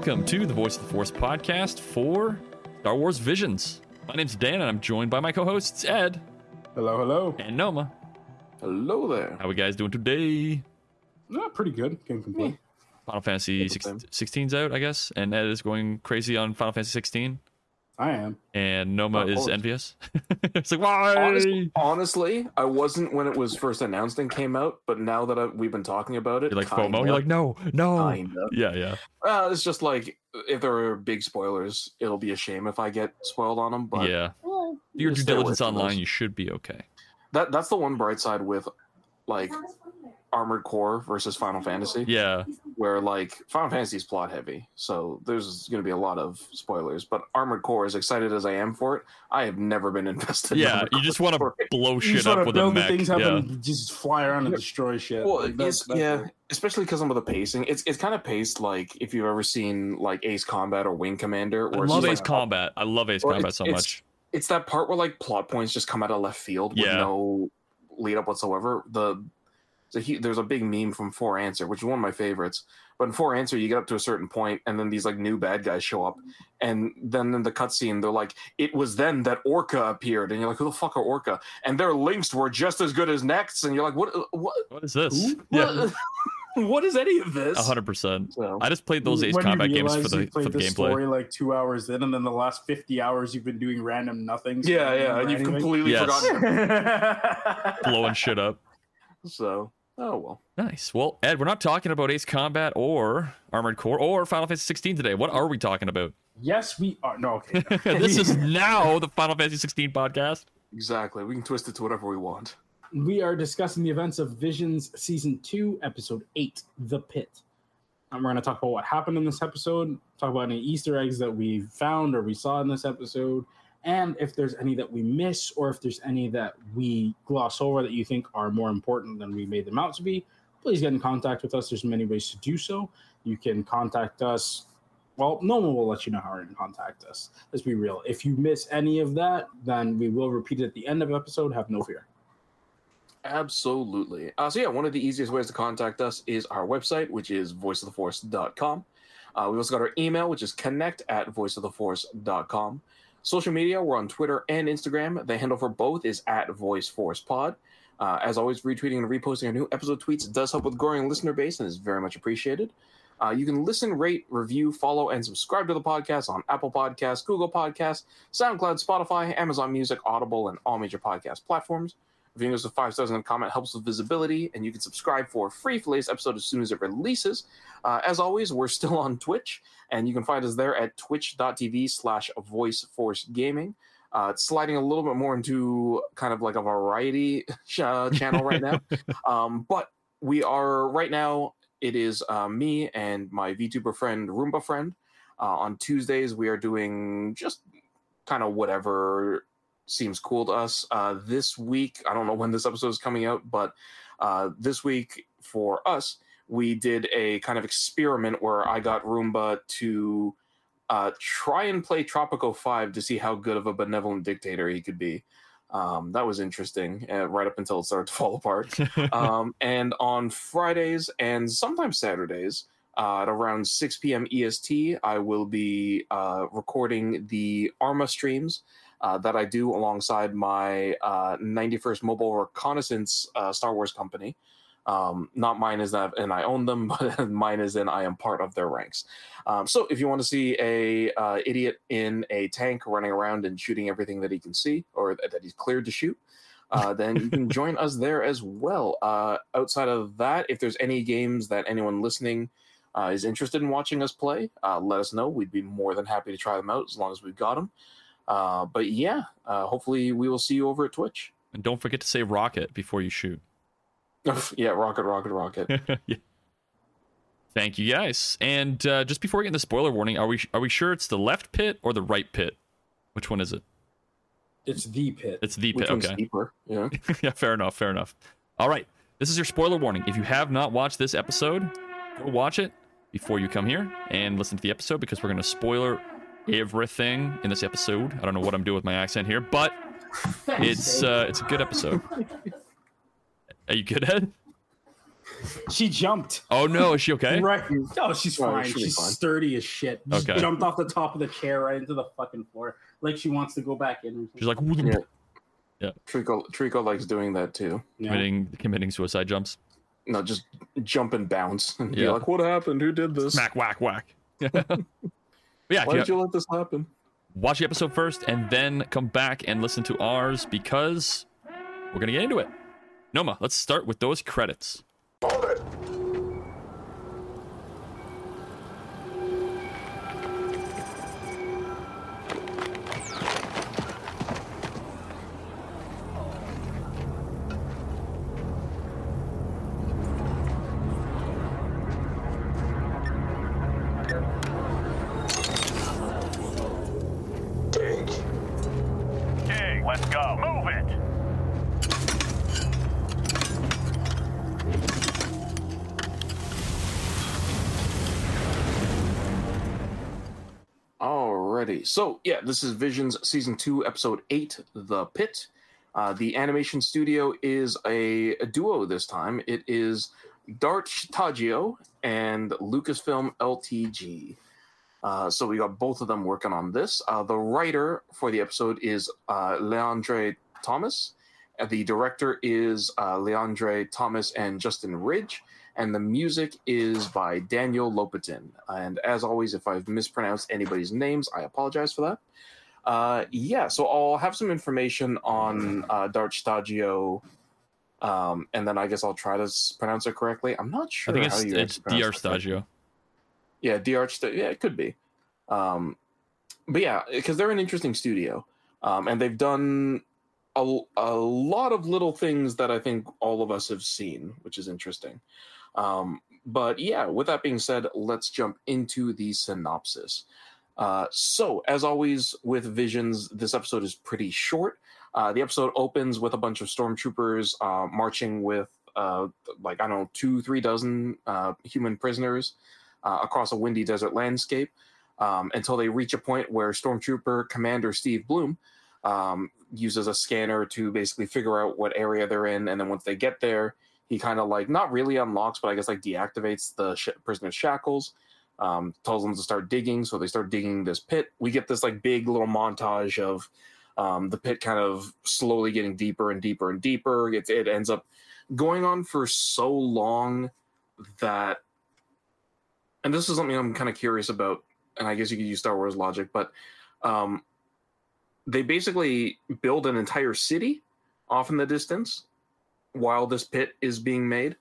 Welcome to the Voice of the Force podcast for Star Wars Visions. My name's Dan, and I'm joined by my co-hosts Ed Hello, hello. and Noma. Hello there. How are we guys doing today? No, pretty good. Can't complain. Final Fantasy Can't 16's out, I guess, and Ed is going crazy on Final Fantasy 16, I am. and Noma Of is course. envious. it's like why? Honestly, honestly, I wasn't when it was first announced and came out, but now that I, we've been talking about it, You're like kinda, FOMO. You're like no, no. kinda. Yeah, yeah. Uh, it's just like if there are big spoilers, it'll be a shame if I get spoiled on them. But yeah. well, your due diligence online. those. You should be okay. That that's the one bright side with like Armored Core versus Final Fantasy, Yeah, where like Final Fantasy is plot heavy, so there's going to be a lot of spoilers. But Armored Core, as excited as I am for it, I have never been invested. yeah. Armored You just want to before. blow You shit just up with a build the mech. things up Yeah. and just fly around and destroy shit. Well, Like, that's- that's yeah, the- especially because some of the pacing. It's it's kind of paced like if you've ever seen like Ace Combat or Wing Commander. I love Ace like, Combat. I love Ace Combat it's- so it's- much. It's that part where like plot points just come out of left field with Yeah. no lead up whatsoever. The there's a, hu- there's a big meme from For Answer, which is one of my favorites. But in For Answer, you get up to a certain point, and then these like new bad guys show up, and then in the cutscene, they're like, "It was then that Orca appeared," and you're like, "Who the fuck are Orca?" And their links were just as good as Next, and you're like, "What? What? What is this? Who? Yeah, What, what is any of this?" hundred percent. I just played those Ace when Combat games for realize the you for played the the gameplay. story like two hours in, and then the last fifty hours you've been doing random nothings. yeah, yeah, and you've completely Yes. forgotten. blowing shit up. So, oh well. Nice. Well, Ed, we're not talking about Ace Combat or Armored Core or Final Fantasy 16 today. What are we talking about? yes, we are. No, okay. this is now the Final Fantasy 16 podcast. Exactly. We can twist it to whatever we want. we are discussing the events of Visions Season 2, Episode 8, The Pit. And we're going to talk about what happened in this episode, talk about any Easter eggs that we found or we saw in this episode, and if there's any that we miss or if there's any that we gloss over that you think are more important than we made them out to be, please get in contact with us. There's many ways to do so. You can contact us. Well, no one will let you know how to contact us. Let's be real. If you miss any of that, then we will repeat it at the end of episode. Have no fear. Absolutely. Uh, so yeah, one of the easiest ways to contact us is our website, which is voiceoftheforce.com. Uh, we also got our email, which is connect at voiceoftheforce.com. Social media, we're on Twitter and Instagram. The handle for both is at voice VoiceForcePod. Uh, as always, retweeting and reposting our new episode tweets does help with growing listener base and is very much appreciated. Uh, you can listen, rate, review, follow, and subscribe to the podcast on Apple Podcasts, Google Podcasts, SoundCloud, Spotify, Amazon Music, Audible, and all major podcast platforms. Reviewing us with five stars and a comment helps with visibility, and you can subscribe for free for latest episode as soon as it releases. Uh, as always, we're still on Twitch, and you can find us there at twitch.tv slash voice force gaming. Uh, it's sliding a little bit more into kind of like a variety uh, channel right now. um, but we are right now, it is uh, me and my VTuber friend, Roomba friend. Uh, on Tuesdays, we are doing just kind of whatever seems cool to us. Uh, this week, I don't know when this episode is coming out, but uh, this week for us, we did a kind of experiment where I got Roomba to uh, try and play Tropico 5 to see how good of a benevolent dictator he could be. Um, that was interesting, uh, right up until it started to fall apart. um, and on Fridays and sometimes Saturdays, uh, at around 6 p.m. EST, I will be uh, recording the Arma streams uh, that I do alongside my uh, 91st Mobile Reconnaissance uh, Star Wars company. Um, not mine is that, and I own them, but mine is in I am part of their ranks. Um, so if you want to see a uh, idiot in a tank running around and shooting everything that he can see or that he's cleared to shoot, uh, then you can join us there as well. Uh, outside of that, if there's any games that anyone listening uh, is interested in watching us play, uh, let us know. We'd be more than happy to try them out as long as we've got them. Uh, but yeah, uh, hopefully we will see you over at Twitch. and don't forget to say rocket before you shoot. yeah, rocket, rocket, rocket. Yeah. Thank you guys. And uh, just before we get into the spoiler warning, are we are we sure it's the left pit or the right pit? Which one is it? It's the pit. It's the pit. one's Okay. deeper? Yeah. yeah, fair enough. Fair enough. All right. This is your spoiler warning. If you have not watched this episode, go watch it before you come here and listen to the episode because we're going to spoiler everything in this episode. I don't know what I'm doing with my accent here, but it's uh, it's a good episode. Are you good, Ed? She jumped. Oh no, is she okay? Right. Oh, she's Oh, fine. she'll She's fine. sturdy as shit. Just Okay. jumped off the top of the chair right into the fucking floor. Like she wants to go back in. She's like Yeah. yeah. Trico Trico likes doing that too. Yeah. committing committing suicide jumps. No, just jump and bounce and be Yeah. like, "What happened? Who did this? Smack whack whack. but yeah, Why if did you- you let this happen?" watch the episode first and then come back and listen to ours because we're gonna get into it. Noma, let's start with those credits. King, Alrighty. So yeah, this is Visions season two, episode eight, The Pit. Uh, the animation studio is a, a duo this time. It is D'ART Shtajio and Lucasfilm LTD. Uh, so we got both of them working on this. Uh, the writer for the episode is uh, LeAndre Thomas. Uh, the director is uh, LeAndre Thomas and Justin Ridge and the music is by Daniel Lopatin. And as always, if I've mispronounced anybody's names, I apologize for that. Uh, yeah, so I'll have some information on uh, D'ART Shtajio, um, and then I guess I'll try to pronounce it correctly. I'm not sure. I think how it's it's Dr. Stagio. Yeah, DR. St- yeah, it could be. Um, but yeah, because they're an interesting studio, um, and they've done a, a lot of little things that I think all of us have seen, which is interesting. Um, but yeah, with that being said, let's jump into the synopsis. Uh, so, as always with Visions, this episode is pretty short. Uh, the episode opens with a bunch of stormtroopers uh, marching with, uh, like, I don't know, two, three dozen uh, human prisoners uh, across a windy desert landscape um, until they reach a point where Stormtrooper Commander Steve Bloom um, uses a scanner to basically figure out what area they're in. And then once they get there, he kind of like not really unlocks, but I guess like deactivates the sh- prisoner's shackles. Um, tells them to start digging, so they start digging this pit. We get this like big little montage of um, the pit kind of slowly getting deeper and deeper and deeper. It, it ends up going on for so long that and this is something I'm kind of curious about, and I guess you could use Star Wars logic, but um, they basically build an entire city off in the distance while this pit is being made,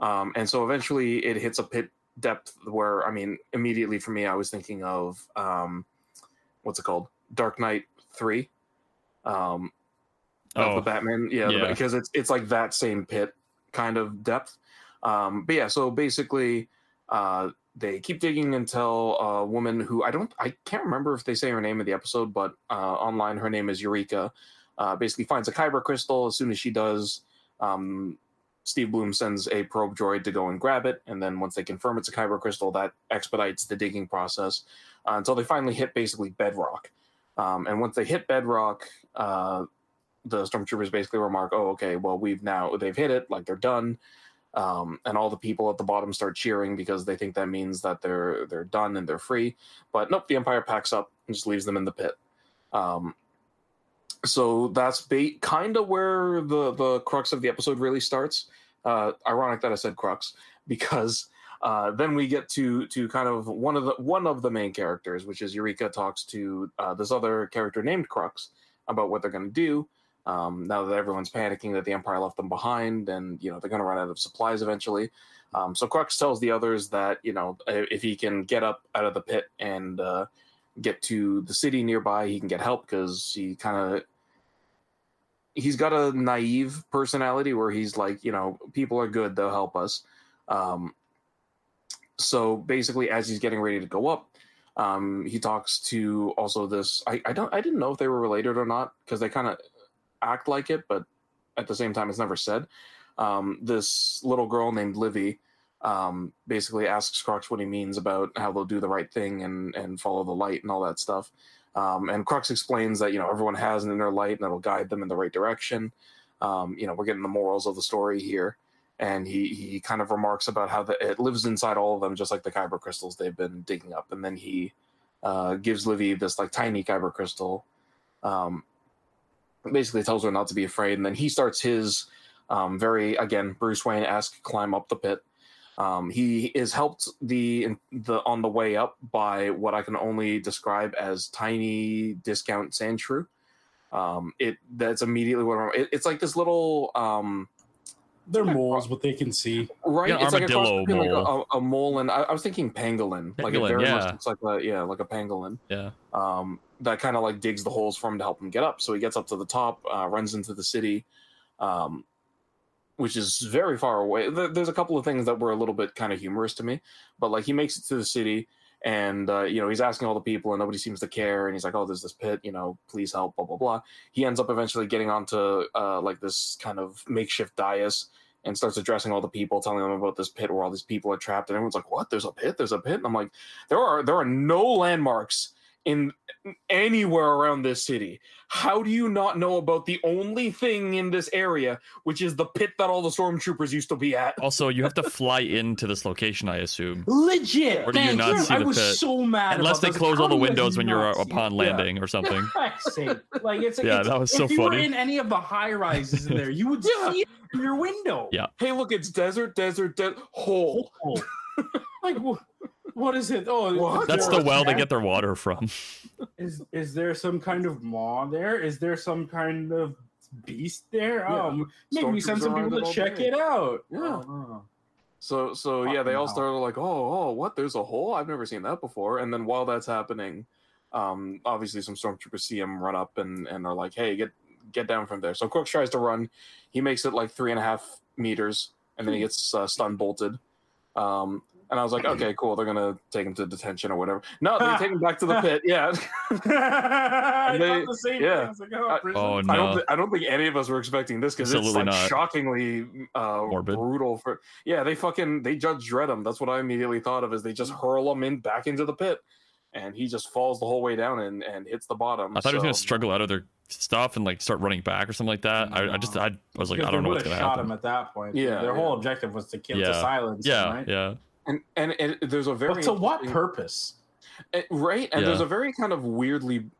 um, and so eventually it hits a pit depth where I mean, immediately for me, I was thinking of um, what's it called, Dark Knight Three. Um, of Oh, the Batman. Yeah, the- because it's it's like that same pit kind of depth. Um, but yeah, so basically, uh, they keep digging until a woman who I don't I can't remember if they say her name in the episode, but uh, online her name is Eureka. Uh, basically finds a kyber crystal. As soon as she does, um, Steve Bloom sends a probe droid to go and grab it, and then once they confirm it's a kyber crystal, that expedites the digging process uh, until they finally hit basically bedrock. Um, and once they hit bedrock, uh, the stormtroopers basically remark, "Oh, okay, well we've now they've hit it, like they're done." Um, and all the people at the bottom start cheering because they think that means that they're they're done and they're free. But nope, the Empire packs up and just leaves them in the pit. Um, so that's ba- kind of where the the crux of the episode really starts. Uh, ironic that I said crux because uh, then we get to to kind of one of the one of the main characters, which is Eureka, talks to uh, this other character named Crux about what they're going to do um, now that everyone's panicking that the Empire left them behind, and you know they're going to run out of supplies eventually. Um, so Crux tells the others that you know if he can get up out of the pit and uh, get to the city nearby, he can get help because he kind of he's got a naive personality where he's like, you know, people are good, they'll help us. Um, so basically, as he's getting ready to go up, um, he talks to also this. I, I don't I didn't know if they were related or not because they kind of act like it, but at the same time, it's never said. Um, this little girl named Livy um, basically asks Crux what he means about how they'll do the right thing and and follow the light and all that stuff. Um, and Crux explains that you know everyone has an inner light and it'll guide them in the right direction. Um, you know, we're getting the morals of the story here. and he he kind of remarks about how the, it lives inside all of them, just like the kyber crystals they've been digging up. And then he uh, gives Livy this like tiny kyber crystal. Um, basically tells her not to be afraid, and then he starts his um, very again Bruce Wayne esque climb up the pit. Um, he is helped the the on the way up by what I can only describe as tiny discount sand shrew. Um, it that's immediately what I'm, it, it's like this little um, They're moles, but they can see. right. Yeah, it's like a cross armadillo like, mole. a, a, mole and I, I was thinking pangolin. like it Pangolin, very yeah. much looks like a yeah like a pangolin. Yeah. um, that kind of like digs the holes for him to help him get up. So he gets up to the top, uh, runs into the city, um, which is very far away. There's a couple of things that were a little bit kind of humorous to me, but like he makes it to the city and uh, you know he's asking all the people and nobody seems to care and he's like oh there's this pit you know please help blah blah blah. He ends up eventually getting onto uh, like this kind of makeshift dais and starts addressing all the people telling them about this pit where all these people are trapped and everyone's like what? There's a pit? There's a pit? And i'm like there are there are no landmarks in anywhere around this city. How do you not know about the only thing in this area, which is the pit that all the stormtroopers used to be at? Also, you have to fly into this location, I assume. Legit. Or do you thank not see I the was pit? so mad. Unless about they this. close How all the do you windows when you're upon it? landing or something. For heck's sake. Like it's Yeah, it's- that was so if you were funny. in any of the high rises in there, you would Yeah. see it from your window. Yeah. Hey, look, it's desert, desert, desert, hole. Oh. like wh- what is it? Oh, What? is That's the well they get their water from. Is is there some kind of maw there? Is there some kind of beast there? Yeah. Um, maybe we send some people to check day. it out. Yeah. Oh. So, so yeah, they all Fucking started like, oh, oh, what? There's a hole? I've never seen that before. And then while that's happening, um, obviously some stormtroopers see him run up and and are like, hey, get get down from there. So Crux tries to run. He makes it like three and a half meters, and then he gets uh, stun bolted. Um, and I was like, okay, cool. They're gonna take him to detention or whatever. No, they take him back to the pit. Yeah. I They- the same yeah. thing. Like, oh, I- prison. Oh, I no. don't. Th- I don't think any of us were expecting this because it's Absolutely like not. shockingly uh, Morbid. brutal. For yeah, they fucking they Judge Dredd him. That's what I immediately thought of. Is they just hurl him in back into the pit, and he just falls the whole way down and, and hits the bottom. I thought he was gonna struggle out of their stuff and like start running back or something like that. I, I just I, was like, I don't know what's gonna happen. shot him at that point. Yeah, their yeah. whole objective was to kill to Yeah. silence. him, Yeah, right? yeah. And, and and there's a very But to what purpose? Eh, right and Yeah. there's a very kind of weirdly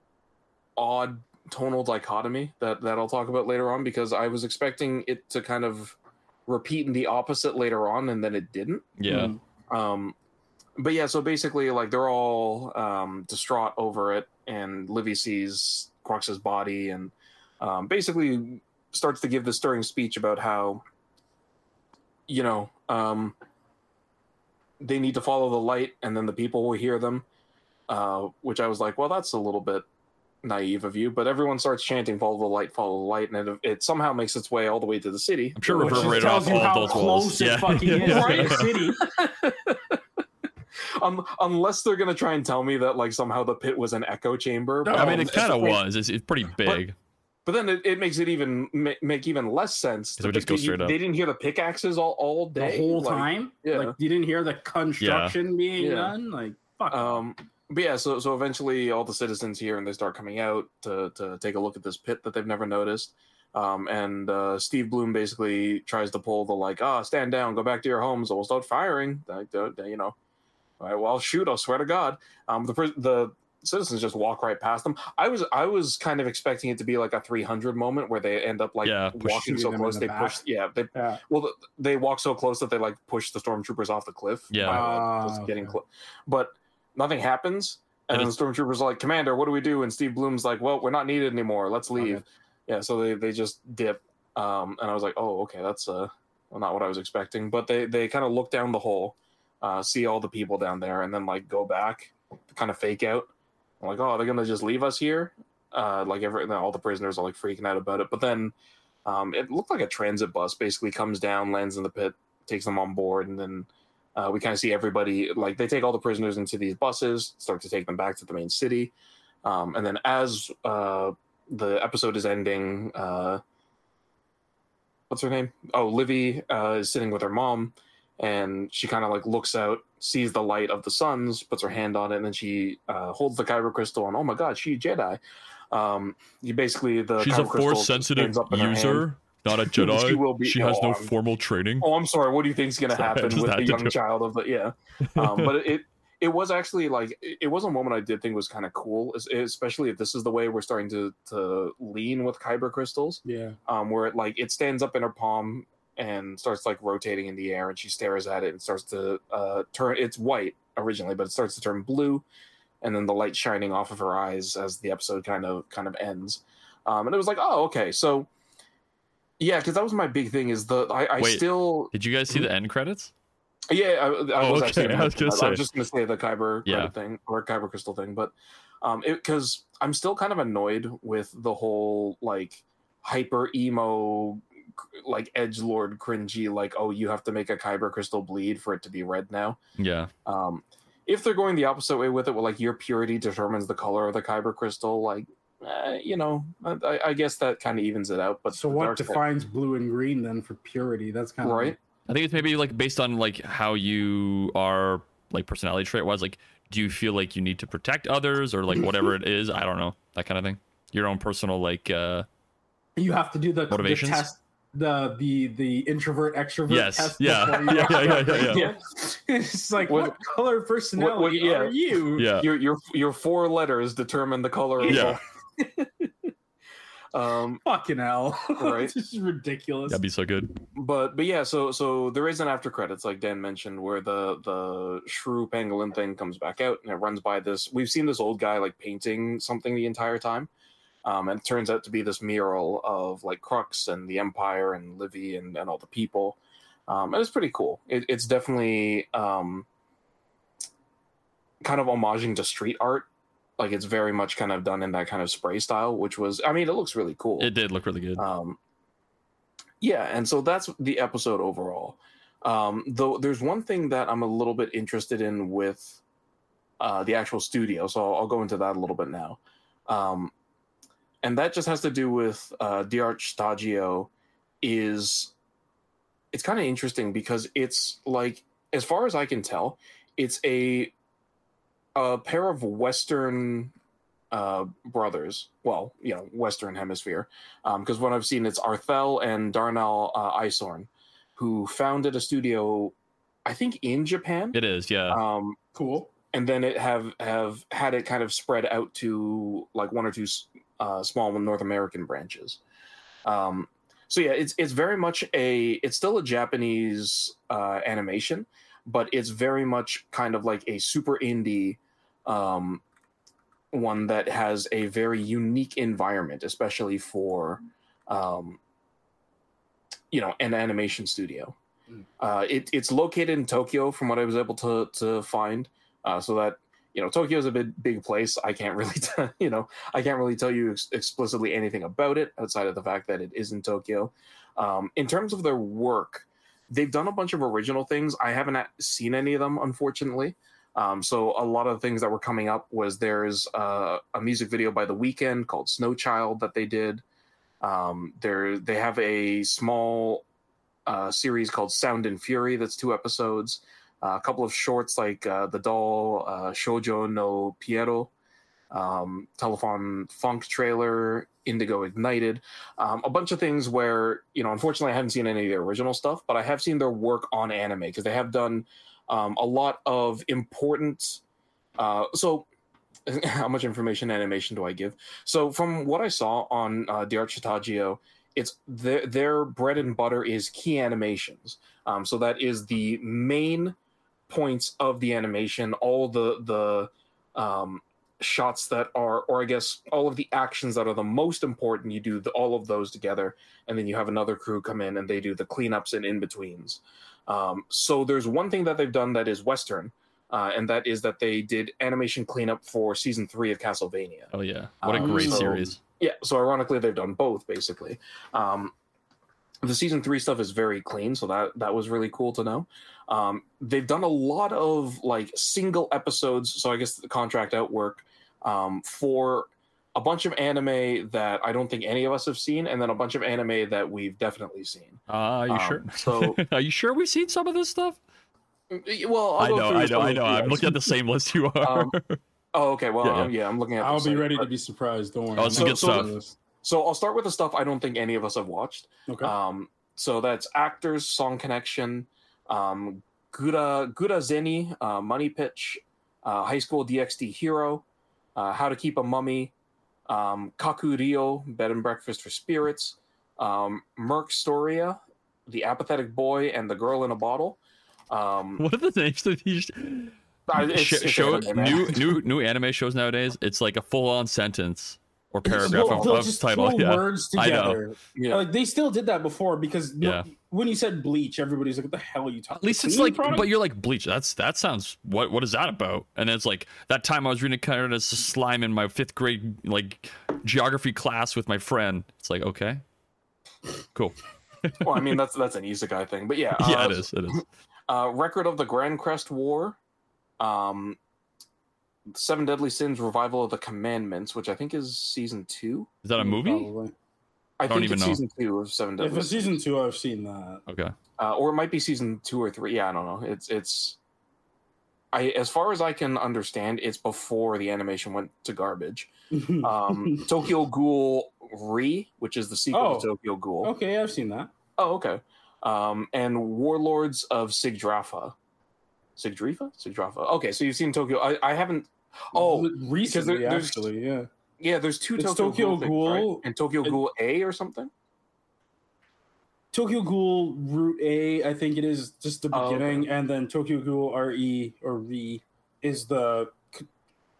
odd tonal dichotomy that that i'll talk about later on because i was expecting it to kind of repeat in the opposite later on and then it didn't Yeah. Mm. um but yeah so basically like they're all um distraught over it and livy sees crux's body and um basically starts to give the stirring speech about how you know um they need to follow the light and then the people will hear them uh which i was like well that's a little bit naive of you but everyone starts chanting follow the light follow the light and it, it somehow makes its way all the way to the city I'm sure Which just reverberated tells off you all how those walls. close Yeah. it fucking is Right? to the city. um, unless they're gonna try and tell me that like somehow the pit was an echo chamber No, I mean, it kind of was. It's, it's pretty big. But then it, it makes it even ma- make even less sense. it would just go They- straight up. They didn't hear the pickaxes all, all day. the whole like, time. yeah. Like you didn't hear the construction being Yeah. done. Like fuck. Um, but yeah, so so eventually all the citizens here and they start coming out to to take a look at this pit that they've never noticed. Um, and uh, Steve Bloom basically tries to pull the like, ah, stand down, go back to your homes, or we'll start firing. Like, the- the- you know, all right, well, shoot, I'll swear to God. Um, the the citizens just walk right past them. I was I was kind of expecting it to be like a 300 moment where they end up like Yeah, walking so Shooting them in close the they push. Yeah, they yeah. well they walk so close that they like push the stormtroopers off the cliff. Yeah. by, like, Ah, just getting okay. close. But nothing happens. And, And then the stormtroopers are like, "Commander, what do we do?" And Steve Bloom's like, "Well, we're not needed anymore. Let's leave." Okay. Yeah, so they they just dip. Um, and I was like, "Oh, okay, that's uh, well, not what I was expecting." But they they kind of look down the hole, uh, see all the people down there, and then like go back, kind of fake out. I'm like, "Oh, they're gonna just leave us here?" Uh, like every all the prisoners are like freaking out about it. But then, um, it looked like a transit bus basically comes down, lands in the pit, takes them on board, and then uh, we kind of see everybody like they take all the prisoners into these buses, start to take them back to the main city, um, and then as uh, the episode is ending, uh, what's her name? Oh, Livy uh, is sitting with her mom, and she kind of like looks out, sees the light of the suns, puts her hand on it, and then she uh, holds the kyber crystal, and oh my god, she Jedi. Um, you basically the She's a kyber crystal force sensitive stands up in her hand. user. not a Jedi. She will be- She has oh, no I'm- formal training. Oh, I'm sorry. What do you think is going to happen with had the young do child of the yeah? Um, but it it was actually like it it was a moment I did think was kind of cool, especially if this is the way we're starting to to lean with kyber crystals, Yeah. um, where it like it stands up in her palm and starts like rotating in the air, and she stares at it and starts to uh, turn. It's white originally, but it starts to turn blue, and then the light shining off of her eyes as the episode kind of kind of ends. Um, and it was like, oh, okay, so. Yeah, because that was my big thing. Is the I, I Wait. still Did you guys see the end credits? yeah, I, I Oh, was okay, actually. I was gonna I'm say. just gonna say the Kyber Yeah. thing or Kyber crystal thing, but um, because I'm still kind of annoyed with the whole like hyper emo, like edge lord cringy, like oh you have to make a Kyber crystal bleed for it to be red now. Yeah. Um, if they're going the opposite way with it, well, like your purity determines the color of the Kyber crystal, like. eh, you know, I, I guess that kind of evens it out. But So what dark side- defines blue and green then for purity? That's kind of right? I think it's maybe like based on like how you are like personality trait wise. Like, do you feel like you need to protect others or like whatever it is? I don't know that kind of thing. Your own personal like. uh You have to do the, the Motivations? test, the the the introvert extrovert Yes, test. yeah. before Yeah, yeah, yeah, yeah, yeah. it's like What- what, color of personality what- yeah. are you? Yeah. Your your your four letters determine the color. Of Yeah. um Fucking hell! Right. this is ridiculous. That'd be so good. but but yeah so so there is an after credits like dan mentioned where the the shrew pangolin thing comes back out and it runs by this we've seen this old guy like painting something the entire time um and it turns out to be this mural of like crux and the empire and livy and, and all the people um and it's pretty cool it, it's definitely um kind of homaging to street art like it's very much kind of done in that kind of spray style which was i mean it looks really cool It did look really good. um, yeah, and so that's the episode overall. Um, though there's one thing that I'm a little bit interested in with uh, the actual studio, so I'll, I'll go into that a little bit now. Um, and that just has to do with uh, D'ART Shtajio. Is it's kind of interesting because it's like, as far as I can tell, it's a a pair of Western uh, brothers. Well, you know, Western Hemisphere because what I've seen it's Arthel and Darnell uh, Isorn, who founded a studio, I think in Japan, it is. Yeah. um, cool. and then it have have had it kind of spread out to like one or two s- uh, small North American branches. Um, so yeah, it's it's very much a it's still a Japanese uh, animation, but it's very much kind of like a super indie um, one that has a very unique environment, especially for um, you know an animation studio. Mm. Uh, it, it's located in Tokyo, from what I was able to to find. Uh, so that you know, Tokyo is a big big place. I can't really, t- you know, I can't really tell you ex- explicitly anything about it outside of the fact that it is in Tokyo. Um, in terms of their work, they've done a bunch of original things. I haven't seen any of them, unfortunately. Um, so a lot of the things that were coming up was there's uh, a music video by The Weeknd called Snow Child that they did. Um, there they have a small uh, series called Sound and Fury that's two episodes. Uh, a couple of shorts like uh, The Doll, uh, Shoujo no Piero, um, Telephone Funk trailer, Indigo Ignited, um, a bunch of things where, you know, unfortunately I haven't seen any of their original stuff, but I have seen their work on anime because they have done um, a lot of important. Uh, so, how much information animation do I give? So, from what I saw on uh, D'ART Shtajio, it's their, their bread and butter is key animations. Um, so that is the main points of the animation, all the the um, shots that are, or I guess all of the actions that are the most important. You do the, all of those together, and then you have another crew come in and they do the cleanups and in betweens. Um, so there's one thing that they've done that is Western, uh, and that is that they did animation cleanup for season three of Castlevania. oh yeah. What a um, great so- series. Yeah, so ironically, they've done both basically. Um, the season three stuff is very clean, so that that was really cool to know. Um, they've done a lot of like single episodes, so I guess the contract out work um, for a bunch of anime that I don't think any of us have seen, and then a bunch of anime that we've definitely seen. Uh, are you um, sure? so- are you sure we've seen some of this stuff? Well, I'll I know, I know, I know. I'm looking at the same list you are. Um, Oh, okay. Well, Yeah, yeah, yeah. I'm looking at. I'll the be site, ready but- to be surprised. Don't worry. Oh, it's I'm good not stuff. Doing this. So I'll start with the stuff I don't think any of us have watched. Okay. Um, so that's actors, song connection, um, Gura Gura Zeni, uh, Money Pitch, uh, High School DxD Hero, uh, How to Keep a Mummy, um, Kakuriyo, Bed and Breakfast for Spirits, um, Merc Storia, The Apathetic Boy and the Girl in a Bottle. Um, What are the names of these I- it's- sh- it's show, anime, new new new anime shows nowadays? It's like a full on sentence or paragraph They'll- of, they'll of just title. throw Yeah. words I know. together. Yeah. Like they still did that before because no- when you said bleach, everybody's like, "What the hell are you talking?" At least it's like, product? but you're like bleach. That's that sounds. What what is that about? And then it's like that time I was reading kind of slime in my fifth grade like geography class with my friend. It's like okay, cool. well, I mean that's that's an isekai thing, but yeah, yeah, uh, it is. It is. Uh, Record of the Grand Crest War, um, Seven Deadly Sins: Revival of the Commandments, which I think is season two. Is that a movie? Probably. I don't think even it's know. season two of Seven Deadly. If Deadly it's Sins, season two, I've seen that. Okay. uh, or it might be season two or three. Yeah, I don't know. It's it's. I, as far as I can understand, it's before the animation went to garbage. Um, Tokyo Ghoul Re, which is the sequel Oh. to Tokyo Ghoul. okay, I've seen that. Oh, okay. Um, and Warlords of Sigdrafa. Sigdrifa? Sigdrafa. Okay, so you've seen Tokyo. I, I haven't. Oh, recently, there- actually, yeah. yeah, there's two It's Tokyo, Tokyo Ghoul, things, right? And Tokyo it- Ghoul A or something. Tokyo Ghoul Root A, I think it is just the Oh, okay. beginning, and then Tokyo Ghoul RE or Re is the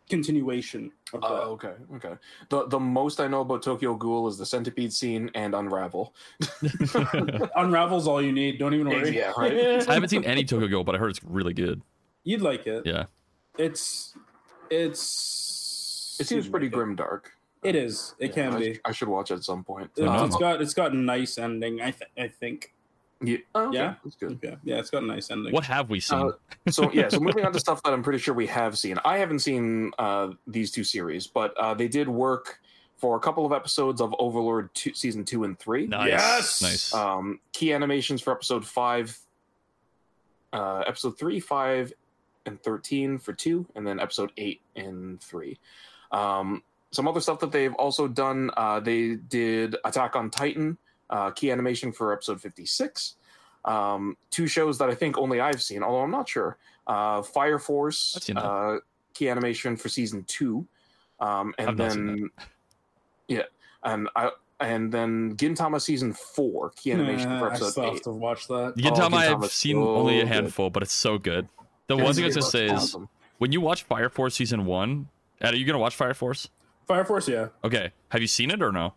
continuation of uh, that. Oh, okay, okay. The the most I know about Tokyo Ghoul is the centipede scene and Unravel. Unravel's all you need. Don't even worry. Yeah, right. I haven't seen any Tokyo Ghoul, but I heard it's really good. You'd like it. Yeah. It's it's. It seems pretty like grim dark. It is. It Yeah, can I, be. I should watch it at some point. It's- know. it's got it's got a nice ending. I th- I think. Yeah, oh, okay, Yeah? that's good. Okay. Yeah, it's got a nice ending. What have we seen? Uh, so yeah, so moving on to stuff that I'm pretty sure we have seen. I haven't seen uh, these two series, but uh, they did work for a couple of episodes of Overlord two, season two and three. nice. yes! Nice. Um, key animations for episode five, uh, episode three, five, and thirteen for two, and then episode eight and three. Um, some other stuff that they've also done. Uh, they did Attack on Titan, uh, key animation for episode fifty-six. Um, two shows that I think only I've seen, although I'm not sure. Uh, Fire Force, I've seen that. uh, key animation for season two, um, and I've then yeah, and I and then Gintama season four, key animation Nah, for I episode still have eight. to watch that. Gintama, I've seen so only a good. handful, but it's so good. The It's one thing I was gonna it's say is when you watch Fire Force season one, Ed, are you gonna watch Fire Force? Fire Force, yeah. Okay. Have you seen it or no?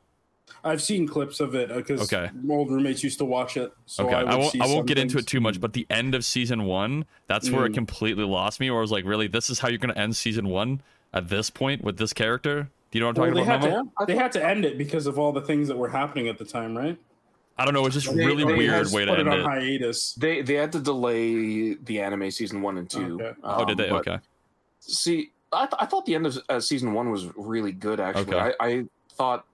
I've seen clips of it because Okay. old roommates used to watch it. So okay. I, I, won't see I won't some get into it too much, but the end of season one, that's where it Mm. completely lost me, or I was like, really, this is how you're gonna end season one at this point with this character? Do you know what I'm Well, talking they, about? had to, they had to end it because of all the things that were happening at the time, right? I don't know. It's just They- really they weird way to put end it on it. hiatus. They they had to delay the anime season one and two. Okay. Oh, did they? Um, Okay. See, I, th- I thought the end of uh, season one was really good. Actually, Okay. I, I thought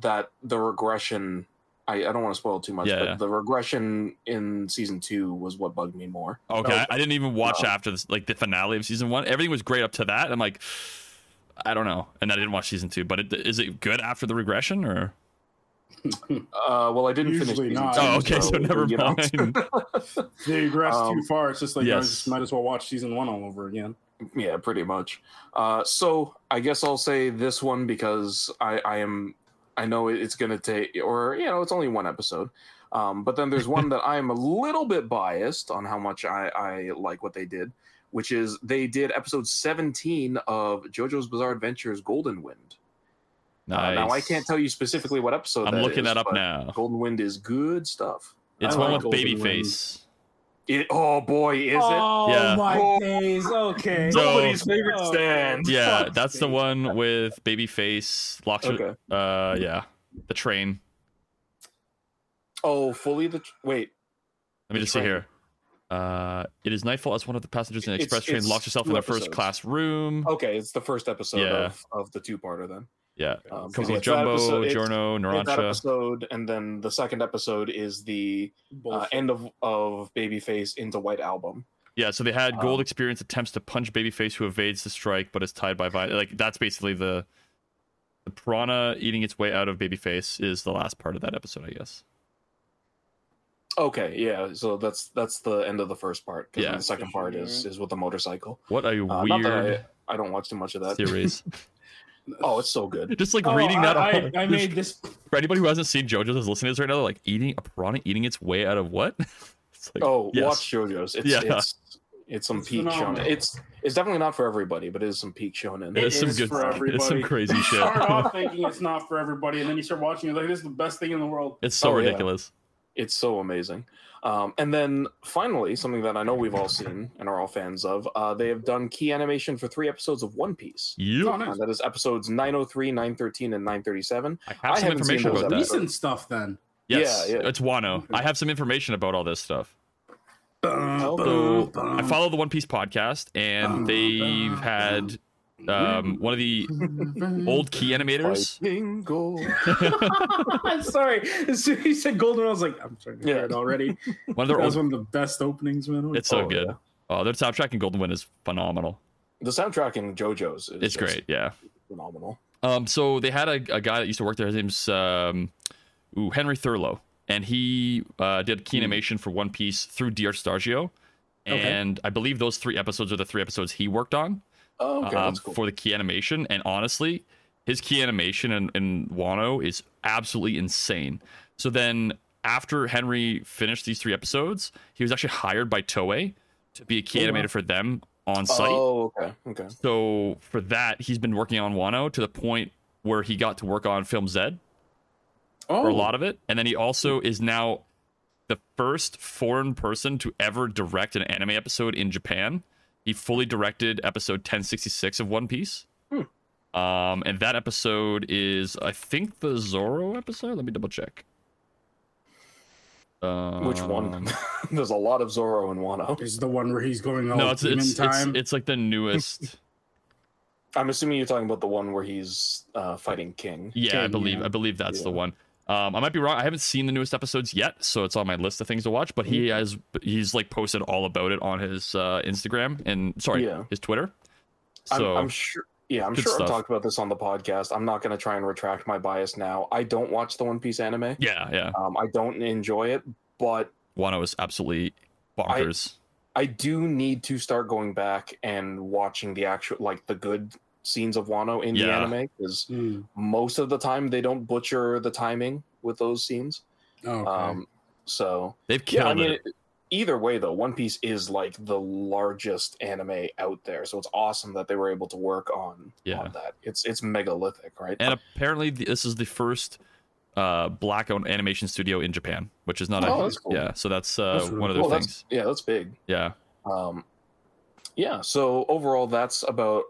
that the regression. I, I don't want to spoil too much, Yeah, but yeah. the regression in season two was what bugged me more. Okay, I, I didn't even watch Wow. after this, like the finale of season one. Everything was great up to that. I'm like, I don't know, and I didn't watch season two. But it, is it good after the regression or? Uh, well, I didn't Usually finish. season not. two, Oh, okay, so never you know. mind. They regress Um, too far. It's just like I yes. just might as well watch season one all over again. yeah, pretty much. Uh, so I guess I'll say this one because I, I am I know it's gonna take or you know it's only one episode. Um, but then there's one that I am a little bit biased on how much I, I like what they did, which is they did episode 17 of JoJo's Bizarre Adventures Golden Wind. Nice. Uh, now I can't tell you specifically what episode. I'm looking is, that up now. Golden Wind is good stuff. It's I one like with Golden Babyface. It, oh boy, is it? oh Yeah. my Oh. days! Okay. So- Nobody's favorite Oh. stand. Yeah, Fuck's that's the one with Babyface. Locks. Okay. Uh, yeah, the train. Oh, fully the wait. Let me The just see here. Uh, it is nightfall as one of the passengers in the It's- express train it's locks herself in two the first class room. Okay, it's the first episode Yeah. of, of the two-parter then. Yeah, Um, comes yeah, with Jumbo, episode- it's- Giorno, that episode, and then the second episode is the uh, end of of Babyface into White Album. Yeah, so they had Gold Um, Experience attempts to punch Babyface who evades the strike but is tied by Vi- like that's basically the the piranha eating its way out of Babyface is the last part of that episode, I guess. Okay, yeah. So that's that's the end of the first part. 'cause Yeah. The second part is is with the motorcycle. What a Uh, not weird I, I don't watch too much of that. series. Oh, it's so good. Just like Oh, reading that. I, all- I made this. for anybody who hasn't seen JoJo's that's listening to this right now, they're like eating a piranha eating its way out of what? It's like, Oh, yes. watch JoJo's. It's Yeah. it's it's some It's peak phenomenal. shonen. It's it's definitely not for everybody, but it is some peak shonen. It It is some good. for It's some everybody. crazy You shit. start off thinking it's not for everybody, and then you start watching. You're like, "This is the best thing in the world." It's so Oh, yeah. ridiculous. It's so amazing. Um, and then finally, something that I know we've all seen and are all fans of, uh, they have done key animation for three episodes of One Piece. Oh, nice. Uh, that is episodes 903, 913, and 937. I have I some haven't information those about that. Recent stuff then. Yes, Yeah, yeah. it's Wano. I have some information about all this stuff. Bum, So bum, I follow the One Piece podcast, and they've had um, one of the old key animators. Fighting gold. I'm sorry. As soon as you said Golden, I was like, I'm starting to hear Yeah. it already. One of That their was old. one of the best openings, man. It's so Oh, good. yeah. Oh, their soundtrack in Golden Wind is phenomenal. The soundtrack in JoJo's is It's great. Yeah. phenomenal. Um, so they had a, a guy that used to work there. His name's um, ooh, Henry Thurlow, and he uh, did key animation for One Piece through D'ART Shtajio. Okay. And I believe those three episodes are the three episodes he worked on Oh, okay, um, cool. for the key animation. And honestly, his key animation in, in Wano is absolutely insane. So then, after Henry finished these three episodes, he was actually hired by Toei to be a key Oh, wow. animator for them on site. Oh, okay, okay. So for that, he's been working on Wano to the point where he got to work on Film Z oh, for a lot of it, and then he also is now the first foreign person to ever direct an anime episode in Japan. He fully directed episode 1066 of One Piece. Hmm. Um, and that episode is, I think, the Zoro episode. Let me double check. Um, Which one? There's a lot of Zoro in Wano. Is the one where he's going all no, it's demon it's, it's time? it's like the newest. I'm assuming you're talking about the one where he's uh, fighting King. Yeah, I believe yeah. I believe that's the one. Um, I might be wrong. I haven't seen the newest episodes yet, so it's on my list of things to watch. But Mm-hmm. he has he's like posted all about it on his uh, Instagram and sorry, Yeah. his Twitter. I'm, So I'm sure. Yeah, I'm sure stuff. I've talked about this on the podcast. I'm not going to try and retract my bias now. I don't watch the One Piece anime. yeah, yeah, Um, I don't enjoy it, but Wano is absolutely bonkers. I do need to start going back and watching the actual, like the good scenes of Wano in the anime because Hmm. most of the time they don't butcher the timing with those scenes. Oh, Okay. Um, so They've yeah, I mean, it. either way though, One Piece is like the largest anime out there, so it's awesome that they were able to work on Yeah. on that. It's it's megalithic, right? And apparently, this is the first uh, black-owned animation studio in Japan, which is not a Oh, that's cool. yeah. So that's, uh, That's really one of the well, things. that's yeah, that's big. Yeah, Um, yeah. So overall, that's about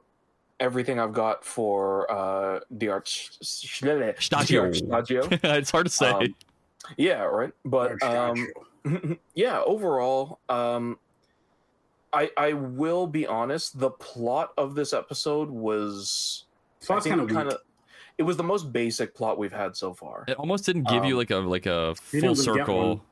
everything I've got for uh, the art Stagio. Stagio. it's hard to say. Um, yeah, right. But um, yeah, overall, um, I I will be honest. The plot of this episode was So kind of kinda- It was the most basic plot we've had so far. it almost didn't give you um, like a like a full didn't really get circle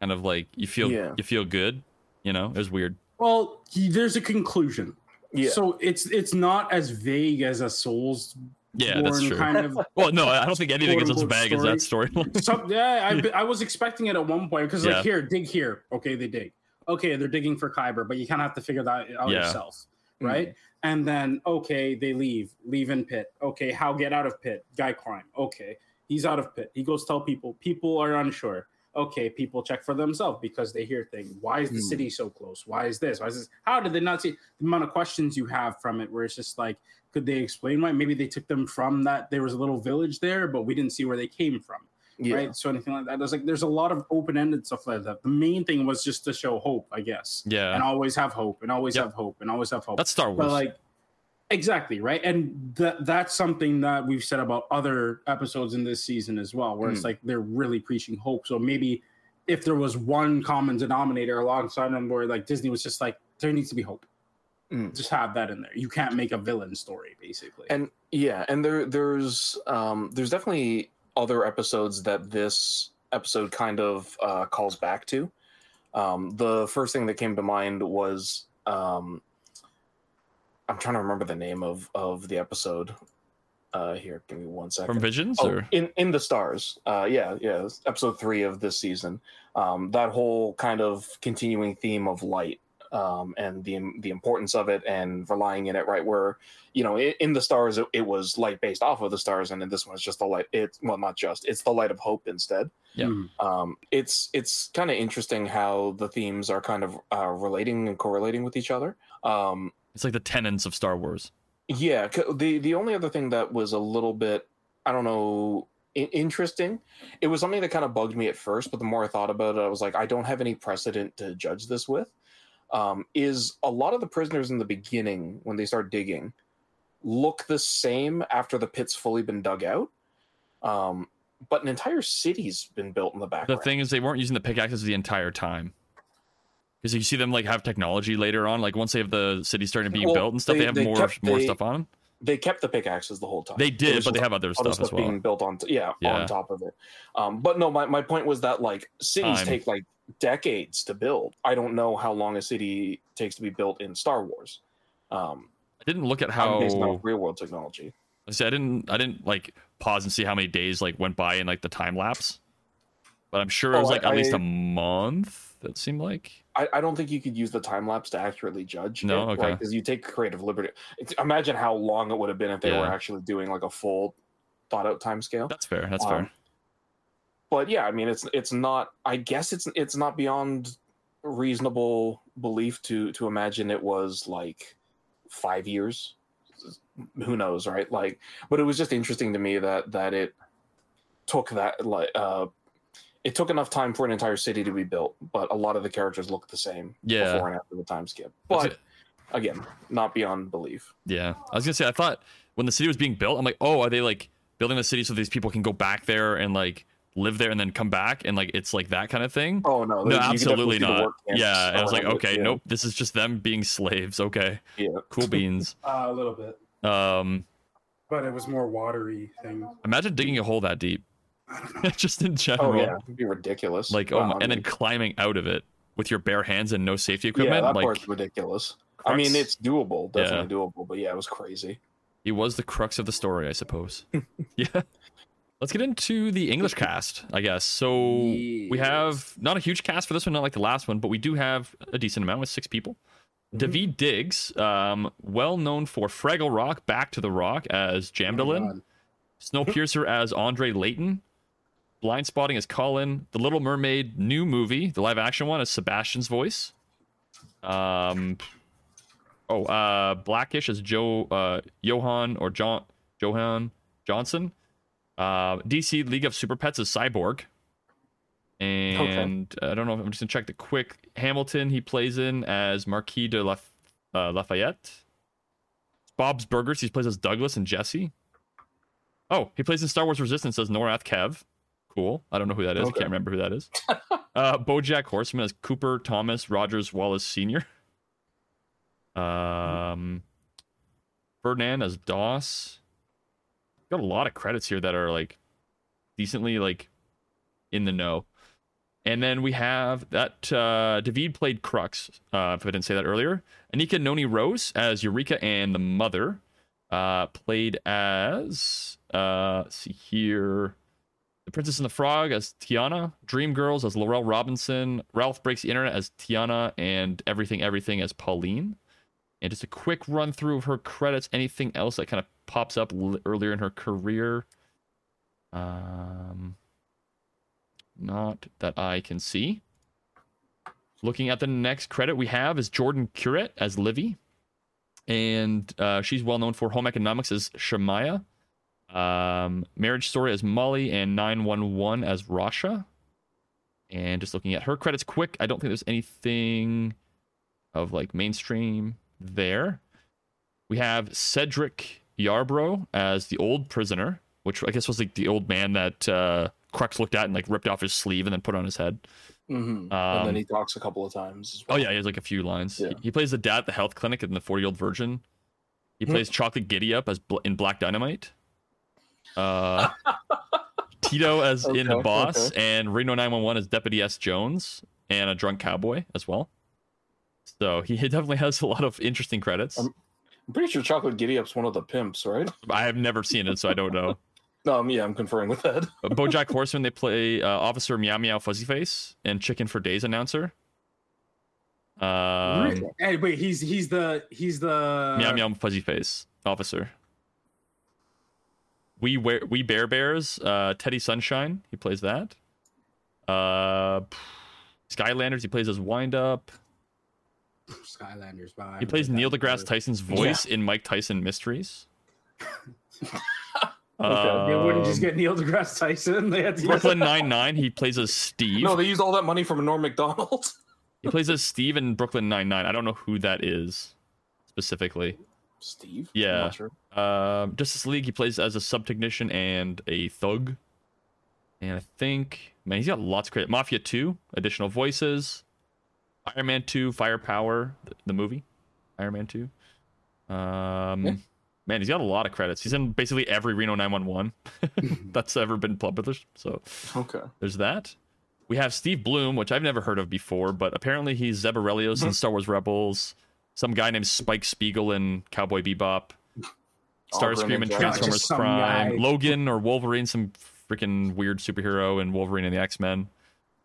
kind of like you feel Yeah. you feel good. You know, it was weird. Well, he- there's a conclusion. Yeah. So it's it's not as vague as a Souls Yeah, that's true. kind of. Well, no, I don't think anything is as Quote-unquote vague as that storyline. Some, yeah, I, I was expecting it at one point because Yeah. like here, dig here. Okay, they dig. Okay, they're digging for Kyber, but you kind of have to figure that out Yeah. yourself, mm. right? And then okay, they leave, leave in pit. Okay, how get out of pit? Guy climb. Okay, he's out of pit. He goes tell people. People are unsure. Okay, people check for themselves because they hear things. Why is the Hmm. city so close? Why is this? Why is this? How did they not see the amount of questions you have from it? Where it's just like, could they explain why? Maybe they took them from that. There was a little village there, but we didn't see where they came from yeah. right? So anything like that. There's like there's a lot of open ended stuff like that. The main thing was just to show hope, I guess, Yeah. and always have hope, and always Yep. have hope, and always have hope. that's Star Wars. but like exactly right, and that that's something that we've said about other episodes in this season as well, where Hmm. it's like they're really preaching hope. So maybe if there was one common denominator alongside them, where like Disney was just like there needs to be hope. Mm. Just have that in there. You can't make a villain story, basically. and yeah and there there's um there's definitely other episodes that this episode kind of uh calls back to um the first thing that came to mind was um i'm trying to remember the name of of the episode Uh, here, give me one second. From Visions Oh, or in in the stars. Uh, yeah, yeah. Episode three of this season. Um, that whole kind of continuing theme of light um, and the the importance of it and relying in it. Right where you know in, in the stars it, it was light based off of the stars, and in this one it's just the light. It's well, not just. It's the light of hope instead. Yeah. Mhm. Um, it's it's kind of interesting how the themes are kind of uh, relating and correlating with each other. Um, it's like the tenets of Star Wars. yeah, the the only other thing that was a little bit, I don't know, i- interesting. It was something that kind of bugged me at first, but the more I thought about it, I was like, I don't have any precedent to judge this with. Um, is a lot of the prisoners in the beginning when they start digging look the same after the pit's fully been dug out, um, but an entire city's been built in the background. The thing is, they weren't using the pickaxes the entire time. Because you see them like have technology later on, like once they have the city starting to be Well, built and stuff, they, they- have they more kept- more they- stuff on them. they kept the pickaxes the whole time. They did, but they have other other stuff stuff as well. being built on yeah, Yeah. on top of it um but no my, my point was that like cities Time. take like decades to build i don't know how long a city takes to be built in star wars um I didn't look at how how based on real world technology I said I didn't I didn't like pause and see how many days like went by in like the time lapse. But I'm sure it Oh, was like I- at least I- a month. That seemed like. I, I don't think you could use the time lapse to accurately judge No? it, Okay. because you take creative liberty It's- imagine how long it would have been if they were actually doing like a full thought out time scale That's fair. That's Um, fair. but yeah, I mean, it's it's not. I guess it's it's not beyond reasonable belief to to imagine it was like five years. Who knows, right? Like, but it was just interesting to me that that it took that like uh, it took enough time for an entire city to be built, but a lot of the characters look the same Yeah. before and after the time skip. But again, not beyond belief. Yeah, I was gonna say I thought when the city was being built, I'm like, oh, are they like building the city so these people can go back there and like live there and then come back and like it's like that kind of thing? Oh no, no, you can definitely absolutely not. Yeah, and I was like, around it, okay, yeah. nope, this is just them being slaves. Okay, Yeah. cool beans. Uh, a little bit, um, but it was more watery thing. imagine digging a hole that deep, I don't know. just in general. Oh yeah, it'd be ridiculous. Like, Wow, oh, my, I and then climbing out of it with your bare hands and no safety equipment. yeah, that like, part's ridiculous. I mean, it's doable, Yeah. definitely doable, but yeah, it was crazy. He was the crux of the story, I suppose. yeah. Let's get into the English cast, I guess. So we have not a huge cast for this one, not like the last one, but we do have a decent amount with six people. Mhm. David Diggs, um, well known for Fraggle Rock, Back to the Rock as Jamdalin, God. Snowpiercer as Andre Layton, Blind Spotting as Colin, The Little Mermaid new movie, the live action one, is Sebastian's voice. Um, oh, uh, Blackish is Joe, uh, Johan or John, Johan Johnson. Uh, DC League of Super Pets is Cyborg. And I don't know. I'm just gonna check the quick. Hamilton he plays in as Marquis de La, uh, Lafayette. Bob's Burgers he plays as Douglas and Jesse. Oh, he plays in Star Wars Resistance as Norath Kev. Cool. I don't know who that is. I can't remember who that is. uh, BoJack Horseman as Cooper Thomas Rogers Wallace Senior. Um, Ferdinand as Dos. Got a lot of credits here that are like decently like in the know. And then we have that uh, David played Crux, uh, if I didn't say that earlier. Anika Noni Rose as Eureka and the mother, uh, played as, uh, let's see here, The Princess and the Frog as Tiana, Dream Girls as Laurel Robinson, Ralph Breaks the Internet as Tiana, and Everything Everything as Pauline. And just a quick run through of her credits. Anything else that kind of pops up l- earlier in her career? Um, not that I can see. Looking at the next credit we have is Jordan Curett as Livy. And uh, she's well known for Home Economics as Shemaya, um, Marriage Story as Molly, and 911 as Rasha. And just looking at her credits quick, I don't think there's anything of like mainstream there. We have Cedric Yarbrough as the old prisoner, which I guess was like the old man that uh, Crux looked at and like ripped off his sleeve and then put on his head. Mm-hmm. and Um, then he talks a couple of times. as Oh yeah, he has like a few lines. Yeah. He, he plays the dad at the health clinic in the Forty Year Old Virgin. He Hmm. plays Chocolate Giddy Up as Bl- in Black Dynamite. Uh, Tito as in the boss, okay. and Reno 911 as Deputy S Jones, and a drunk cowboy as well. So he definitely has a lot of interesting credits. Um, I'm pretty sure Chocolate Giddy Up's one of the pimps, right? I have never seen it, so I don't know. No, um, yeah, I'm conferring with that. BoJack Horseman, they play uh, Officer Meow Meow Fuzzy Face and Chicken for Days announcer. Um, hey, wait, he's he's the he's the Meow Meow Fuzzy Face officer. We wear we Bare Bears. Uh, Teddy Sunshine, he plays that. Uh, Skylanders, he plays as Wind Up. Skylanders. Wow, I He plays Neil deGrasse. Tyson's voice in Mike Tyson Mysteries. Okay. They wouldn't just get Neil deGrasse Tyson. They had to Brooklyn Nine Nine. He plays as Steve. No, they used all that money from Norm Macdonald. he plays as Steve in Brooklyn Nine Nine. I don't know who that is specifically. Steve? Yeah. Sure. Um, Justice League. He plays as a sub technician and a thug. And I think, man, he's got lots of credit. Mafia Two, additional voices. Iron Man Two, Firepower, the, the movie. Iron Man Two. Um, Yeah. man, he's got a lot of credits. He's in basically every Reno 911 that's ever been published. So Okay. there's that. We have Steve Blum, which I've never heard of before, but apparently he's Zeb Orrelios Mm-hmm. in Star Wars Rebels. Some guy named Spike Spiegel in Cowboy Bebop. Starscream in Transformers Just Prime. guy. Logan or Wolverine, some freaking weird superhero in Wolverine and the X Men.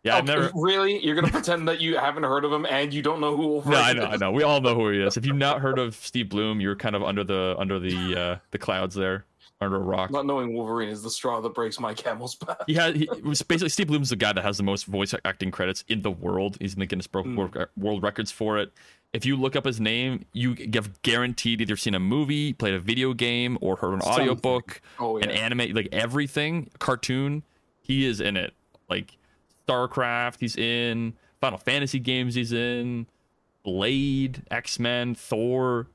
Yeah, I've never. Really? You're gonna pretend that you haven't heard of him and you don't know who Wolverine No, I know, is? I know. We all know who he is. If you've not heard of Steve Blum, you're kind of under the under the uh, the clouds there, under a rock. Not knowing Wolverine is the straw that breaks my camel's back. He had he was basically Steve Blum's the guy that has the most voice acting credits in the world. He's in the Guinness Book Mm. World, World Records for it. If you look up his name, you have guaranteed either seen a movie, played a video game, or heard an Something. audiobook, Oh yeah. an anime, like everything, cartoon. He is in it. Like StarCraft, he's in Final Fantasy games. He's in Blade, X Men, Thor,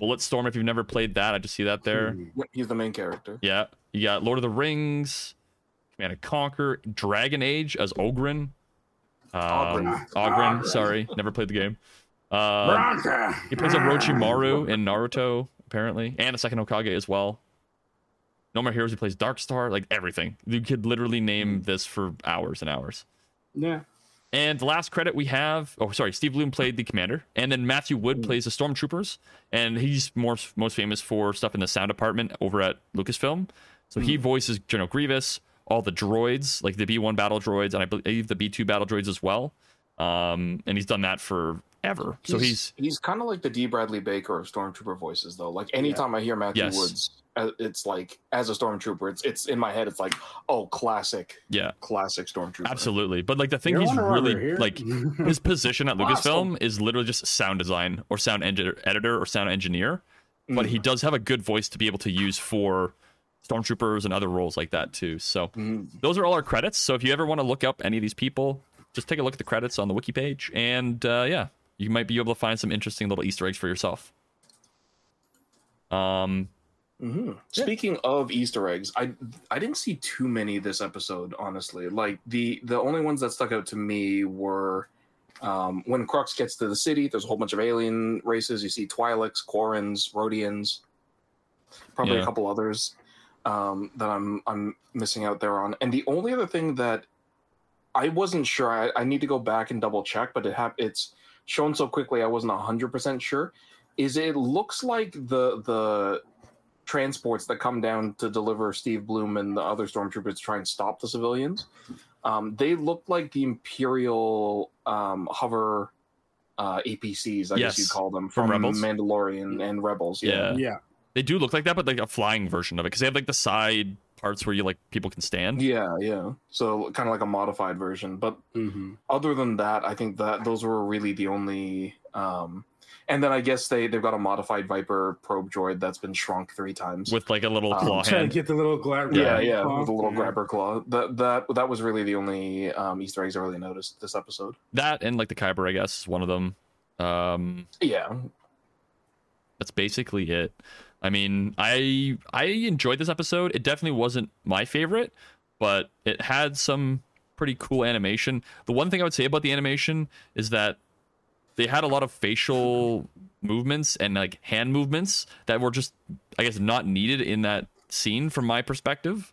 Bulletstorm. If you've never played that, I just see that there. He's the main character. Yeah, you got Lord of the Rings, Command and Conquer, Dragon Age as Oghren. Um, Oghren. Oghren, sorry, never played the game. Branka. he plays Orochimaru in Naruto, apparently, and a second Hokage as well. No More Heroes, he plays Dark Star, like everything. You could literally name this for hours and hours. Yeah. And the last credit we have, oh sorry, Steve Blum played the commander, and then Matthew Wood Hmm. plays the stormtroopers, and he's more most famous for stuff in the sound department over at Lucasfilm. So he Hmm. voices General Grievous, all the droids, like the B1 battle droids, and I believe the B2 battle droids as well. Um, and he's done that forever. So he's he's kind of like the D. Bradley Baker of Stormtrooper voices, though. Like anytime I hear Matthew Yes. Woods, uh, it's like as a Stormtrooper, it's it's in my head. It's like oh, classic, yeah, classic Stormtrooper. absolutely. But like the thing You he's really like his position at Lucasfilm Awesome. is literally just sound design or sound edi- editor or sound engineer. but Mm. he does have a good voice to be able to use for stormtroopers and other roles like that too. So Mhm. those are all our credits. So if you ever want to look up any of these people, just take a look at the credits on the wiki page, and uh, yeah, you might be able to find some interesting little Easter eggs for yourself. Um, Mhm. Speaking of Easter eggs, I I didn't see too many this episode. Honestly, like the the only ones that stuck out to me were um, when Crux gets to the city. There's a whole bunch of alien races. You see Twi'leks, Quarrens, Rodians, probably Yeah. a couple others um, that I'm I'm missing out there on. And the only other thing that I wasn't sure. I, I need to go back and double check, but it hap- it's shown so quickly. I wasn't hundred percent sure. Is it looks like the the transports that come down to deliver Steve Blum and the other stormtroopers to try and stop the civilians. Um, they look like the Imperial um, hover uh, APCs, I Yes, guess you'd call them, from from, Rebels. Mandalorian and Rebels. Yeah. yeah. they do look like that, but like a flying version of it because they have like the side parts where you like people can stand. yeah, yeah. So kind of like a modified version. But Mm-hmm. other than that, I think that those were really the only. Um, and then I guess they they've got a modified Viper probe droid that's been shrunk three times. With like a little Um, claw Trying hand. to get the little glad. yeah, yeah, with a little Yeah. grabber claw. That that that was really the only um, Easter eggs I really noticed this episode. That and like the Kyber, I guess, is one of them. Um, Yeah, that's basically it. I mean, I I enjoyed this episode. It definitely wasn't my favorite, but it had some pretty cool animation. The one thing I would say about the animation is that they had a lot of facial movements and like hand movements that were just I guess not needed in that scene from my perspective.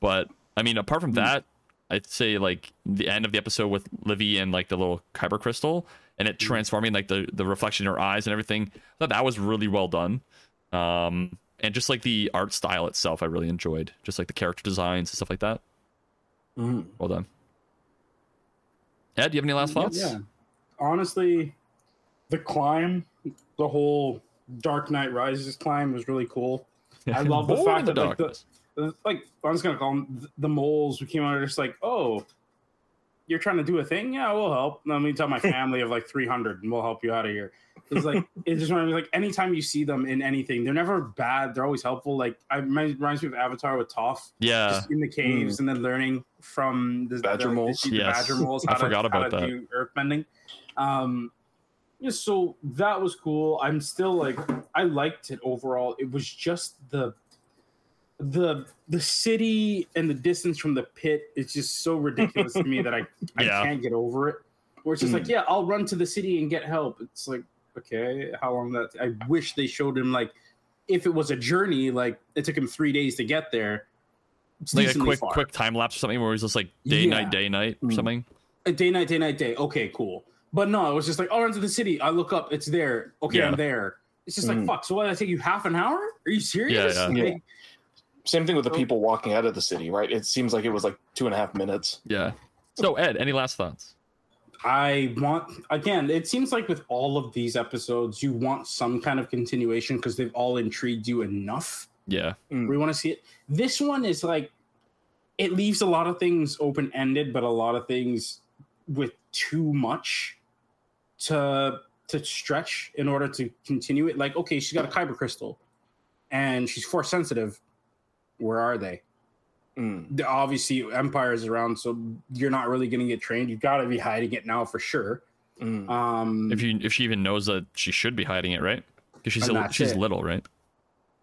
But I mean, apart from hmm. that, I'd say like the end of the episode with Livy and like the little kyber crystal, and it hmm. transforming like the the reflection in her eyes and everything. I thought that was really well done. Um, and just like the art style itself, I really enjoyed. Just like the character designs and stuff like that. Mhm. Well done. Ed, do you have any last thoughts? Yeah. Honestly, the climb, the whole Dark Knight Rises climb was really cool. I love the fact the that, like, the- Like I'm just gonna call them the moles who came out are just like, oh, you're trying to do a thing? Yeah, we'll help. Let me tell my family of like 300 and we'll help you out of here. It's like it just reminds me like anytime you see them in anything, they're never bad. They're always helpful. Like I reminds reminds me of Avatar with Toph, yeah, just in the caves and then learning from the Badger the, moles. the, the Yes. badger moles. I how to- forgot how about to that. Do earthbending. Um, yeah, so that was cool. I'm still like I liked it overall. It was just the the the city and the distance from the pit is just so ridiculous to me that I I Yeah. can't get over it. Where it's just like, yeah, I'll run to the city and get help. It's like, okay, how long that? I wish they showed him like if it was a journey, like it took him three days to get there. It's like a quick far. quick time lapse or something where he's just like day Yeah. night day night or Mm. something. A day night day night day. Okay, cool. But no, it was just like, I'll run to the city. I look up, it's there. Okay, Yeah. I'm there. It's just like Mm. fuck. So what? Did that take you half an hour? Are you serious? yeah. Yeah. Like, Same thing with the Oh. people walking out of the city, right? It seems like it was like two and a half minutes. Yeah. So Ed, any last thoughts? I want again. It seems like with all of these episodes, you want some kind of continuation because they've all intrigued you enough. Yeah. Mm. We want to see it. This one is like it leaves a lot of things open ended, but a lot of things with too much to to stretch in order to continue it. Like, okay, she's got a kyber crystal, and she's force sensitive. Where are they? Mm. The- Obviously, Empire is around, so you're not really going to get trained. You've got to be hiding it now for sure. Mm. Um, If you if she even knows that she should be hiding it, right? Because she's a, that's she's it. little, right?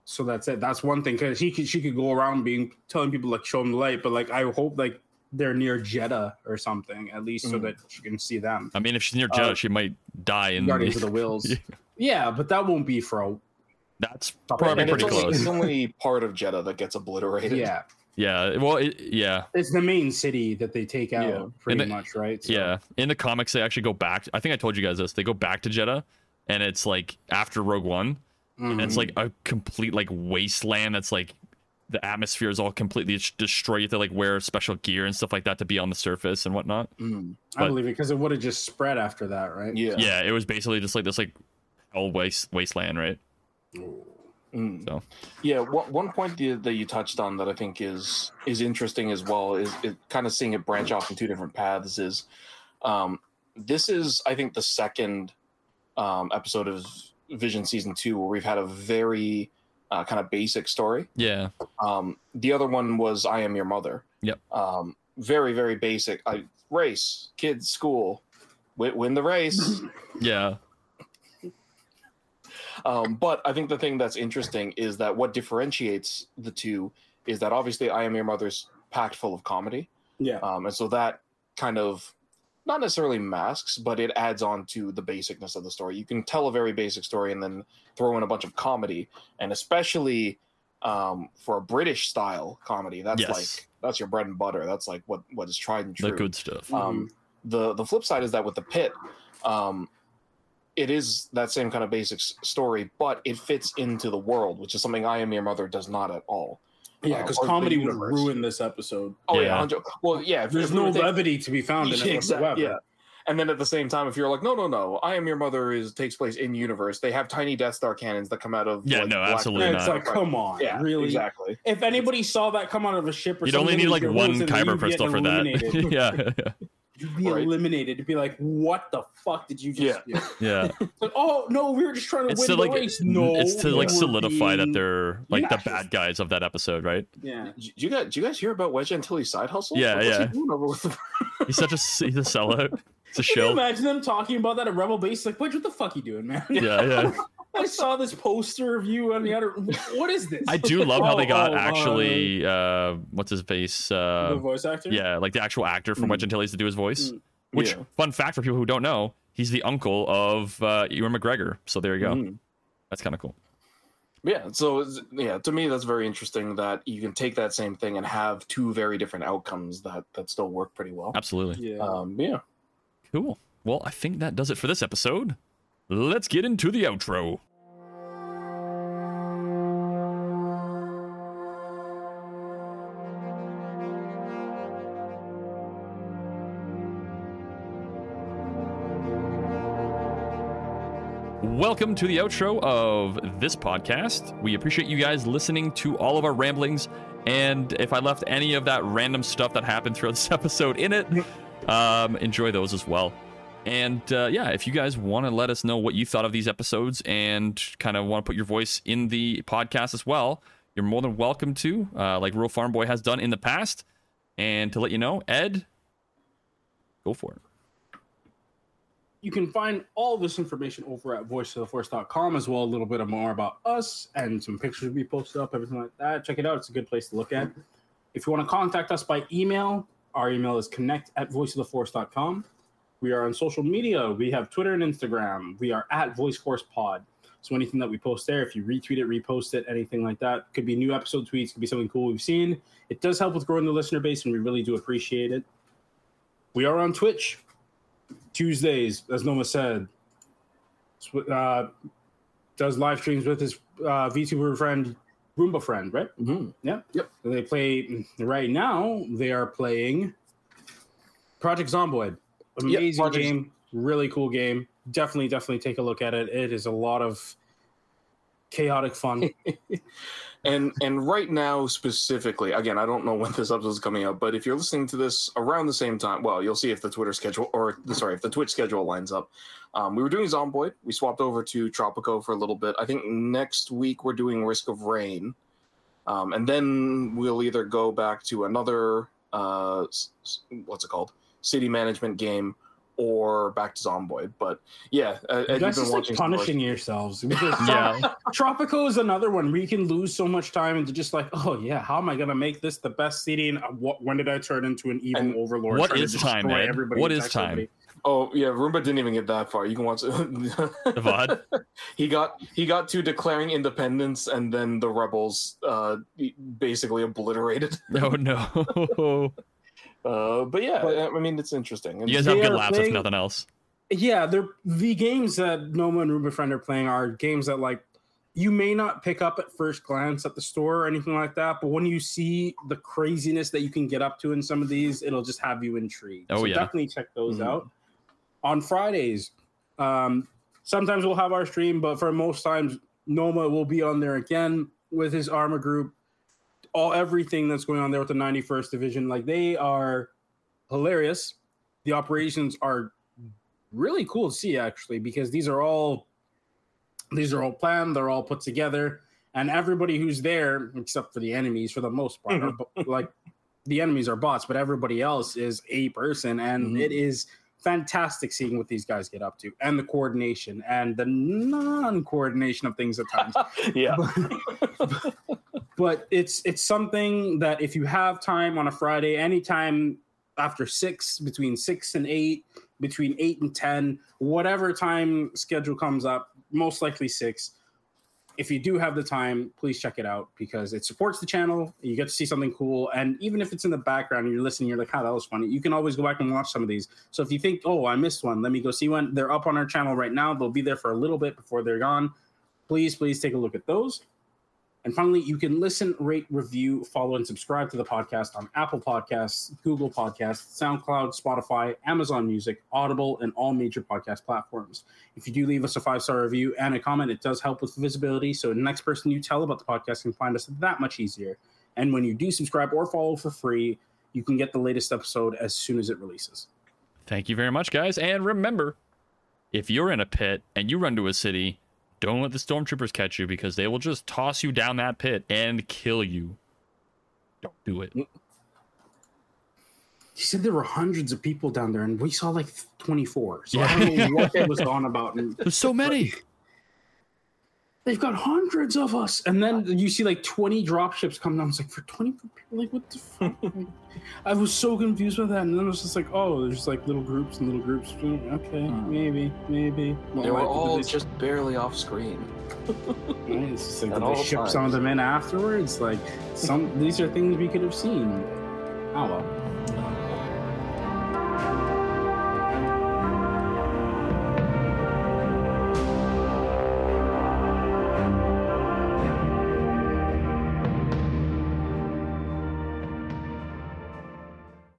so that's it. That's one thing because he could she could go around being telling people like show them the light, but like I hope like they're near Jedha or something at least so Mhm. that she can see them. I mean, if she's near Jedha, Uh, she might die in Guardians the, of the Whills. Yeah. yeah, but that won't be for a That's probably And pretty it's only, close. it's only part of Jedha that gets obliterated. yeah. Yeah. Well, it, yeah. It's the main city that they take out Yeah. pretty the- much, right? So- Yeah. In the comics, they actually go back. I think I told you guys this. They go back to Jedha, and it's like after Rogue One, and Mhm. it's like a complete like wasteland. That's like the atmosphere is all completely destroyed. You have to like wear special gear and stuff like that to be on the surface and whatnot. Mm. I believe it because it would have just spread after that, right? Yeah. Yeah. It was basically just like this like old waste wasteland, right? Mm. So Yeah, one, one point that you touched on that I think is is interesting as well is it, kind of seeing it branch off in two different paths. Is um, this is I think the second um, episode of Vision season two where we've had a very uh, kind of basic story. yeah, Um, the other one was I Am Your Mother. Yep. Um, very very basic. I, race, kids, school, win, win the race. yeah, Um, but I think the thing that's interesting is that what differentiates the two is that obviously I Am Your Mother's packed full of comedy. Yeah. Um, and so that kind of not necessarily masks, but it adds on to the basicness of the story. You can tell a very basic story and then throw in a bunch of comedy, and especially um, for a British style comedy, that's Yes. like that's your bread and butter. That's like what what is tried and true. the good stuff. Um, the the flip side is that with the pit, um, it is that same kind of basic s- story, but it fits into the world, which is something I Am Your Mother does not at all. Yeah, uh, because or comedy would ruin this episode. Oh yeah, Yeah. well yeah. if- There's if no were to- levity to be found in it Yeah, exactly, whatsoever. yeah. And then at the same time, if you're like, no, no, no, I Am Your Mother is takes place in universe. They have tiny Death Star cannons that come out of Yeah, like, no, black- absolutely Yeah, it's not. like, come on, Yeah, really? exactly. If anybody saw that come out of a ship or something, You'd only need like one hooves kyber crystal for that. eliminated. yeah, You'd be Right. eliminated. It'd be like, what the fuck did you just do? yeah. Like, oh no, we were just trying to It's win to the like race. No, it's to like were solidify that they're like the bad guys of that episode, right? Yeah. Did you guys, do you guys hear about Wedge Antilles' side hustle? Yeah, What's he yeah. doing over with the- He's such a he's a sellout. It's a Can you imagine them talking about that at Rebel Base? Like, what, what the fuck you doing, man? Yeah, yeah. I saw this poster of you on the other. What is this? I do love how they got oh, actually uh what's his face the uh voice actor. yeah like the actual actor from Mm. Wedge Antilles to do his voice. Mm. Which Yeah. fun fact for people who don't know, he's the uncle of uh Ewan McGregor. So there you go. Mhm. That's kind of cool. Yeah, so yeah, to me that's very interesting that you can take that same thing and have two very different outcomes that that still work pretty well. Absolutely. Yeah. Um, yeah, Cool. Well, I think that does it for this episode. Let's get into the outro. Welcome to the outro of this podcast. We appreciate you guys listening to all of our ramblings. And if I left any of that random stuff that happened throughout this episode in it, um, enjoy those as well. And uh, yeah, if you guys want to let us know what you thought of these episodes and kind of want to put your voice in the podcast as well, you're more than welcome to, uh, like Rural Farm Boy has done in the past. And to let you know, Ed, go for it. You can find all this information over at voiceoftheforce.com as well, a little bit more about us and some pictures we posted up, everything like that. Check it out. It's a good place to look at. If you want to contact us by email, our email is connect at voiceoftheforce.com. We are on social media. We have Twitter and Instagram. We are at Voice Force Pod. So anything that we post there, if you retweet it, repost it, anything like that, could be new episode tweets, could be something cool we've seen. It does help with growing the listener base, and we really do appreciate it. We are on Twitch Tuesdays, as Noma said. Uh, does live streams with his uh, VTuber friend, Roomba friend, right? Mm-hmm. Yeah. Yep. They play right now. They are playing Project Zomboid. Amazing Project- game, really cool game. Definitely, definitely take a look at it. It is a lot of chaotic fun. And and right now specifically, again, I don't know when this episode is coming out, but if you're listening to this around the same time, well, you'll see if the Twitter schedule or sorry, if the Twitch schedule lines up. Um, we were doing Zomboid. We swapped over to Tropico for a little bit. I think next week we're doing Risk of Rain, um, and then we'll either go back to another uh, what's it called, city management game, or back to Zomboid. But yeah, uh, you guys been just like watching. some punishing yourselves. Because Yeah. Tropico is another one where you can lose so much time into just like, oh yeah, how am I gonna make this the best city? And uh, what, when did I turn into an evil And overlord? what trying to is time, destroy Ed? everybody What and is attack time? everybody? Oh yeah, Roomba didn't even get that far. You can watch The VOD. he got he got to declaring independence, and then the rebels uh, basically obliterated. No, no. Uh, but yeah, But- I I mean it's interesting. And You guys have good are laughs, if nothing else. Yeah, they're the games that Noma and Ruben Friend are playing are games that like you may not pick up at first glance at the store or anything like that, but when you see the craziness that you can get up to in some of these, it'll just have you intrigued. Oh, so yeah. definitely check those Mhm. out. On Fridays, um, sometimes we'll have our stream, but for most times, Noma will be on there again with his armor group. All everything that's going on there with the 91st Division, like they are hilarious. The operations are really cool to see actually because these are all these are all planned they're all put together and everybody who's there except for the enemies for the most part are, like the enemies are bots but everybody else is a person and Mhm. it is fantastic seeing what these guys get up to and the coordination and the non-coordination of things at times yeah, but it's it's something that if you have time on a Friday, anytime after six, between six and eight, between eight and ten, whatever time schedule comes up, most likely six. If you do have the time, please check it out because it supports the channel. You get to see something cool, and even if it's in the background and you're listening, you're like, "Oh, that was funny." You can always go back and watch some of these. So if you think, "Oh, I missed one," let me go see one. They're up on our channel right now. They'll be there for a little bit before they're gone. Please, please take a look at those. And finally, you can listen, rate, review, follow, and subscribe to the podcast on Apple Podcasts, Google Podcasts, SoundCloud, Spotify, Amazon Music, Audible, and all major podcast platforms. If you do leave us a five star review and a comment, it does help with visibility. So the next person you tell about the podcast can find us that much easier. And when you do subscribe or follow for free, you can get the latest episode as soon as it releases. Thank you very much, guys. And remember, if you're in a pit and you run to a city, don't let the stormtroopers catch you because they will just toss you down that pit and kill you. Don't do it. Mm. You said there were hundreds of people down there, and we saw like 24. So I don't know what he was on about. And There's so many. They've got hundreds of us. And then you see like 20 drop ships come down. It's like for 20 people, like what the fuck? I was so confused with that. And then it was just like, oh, there's like little groups and little groups. Okay, Hmm. maybe, maybe. they were Well, all they- just barely off screen. It's just like, did they ship some of them in afterwards? Like some these are things we could have seen. Oh well.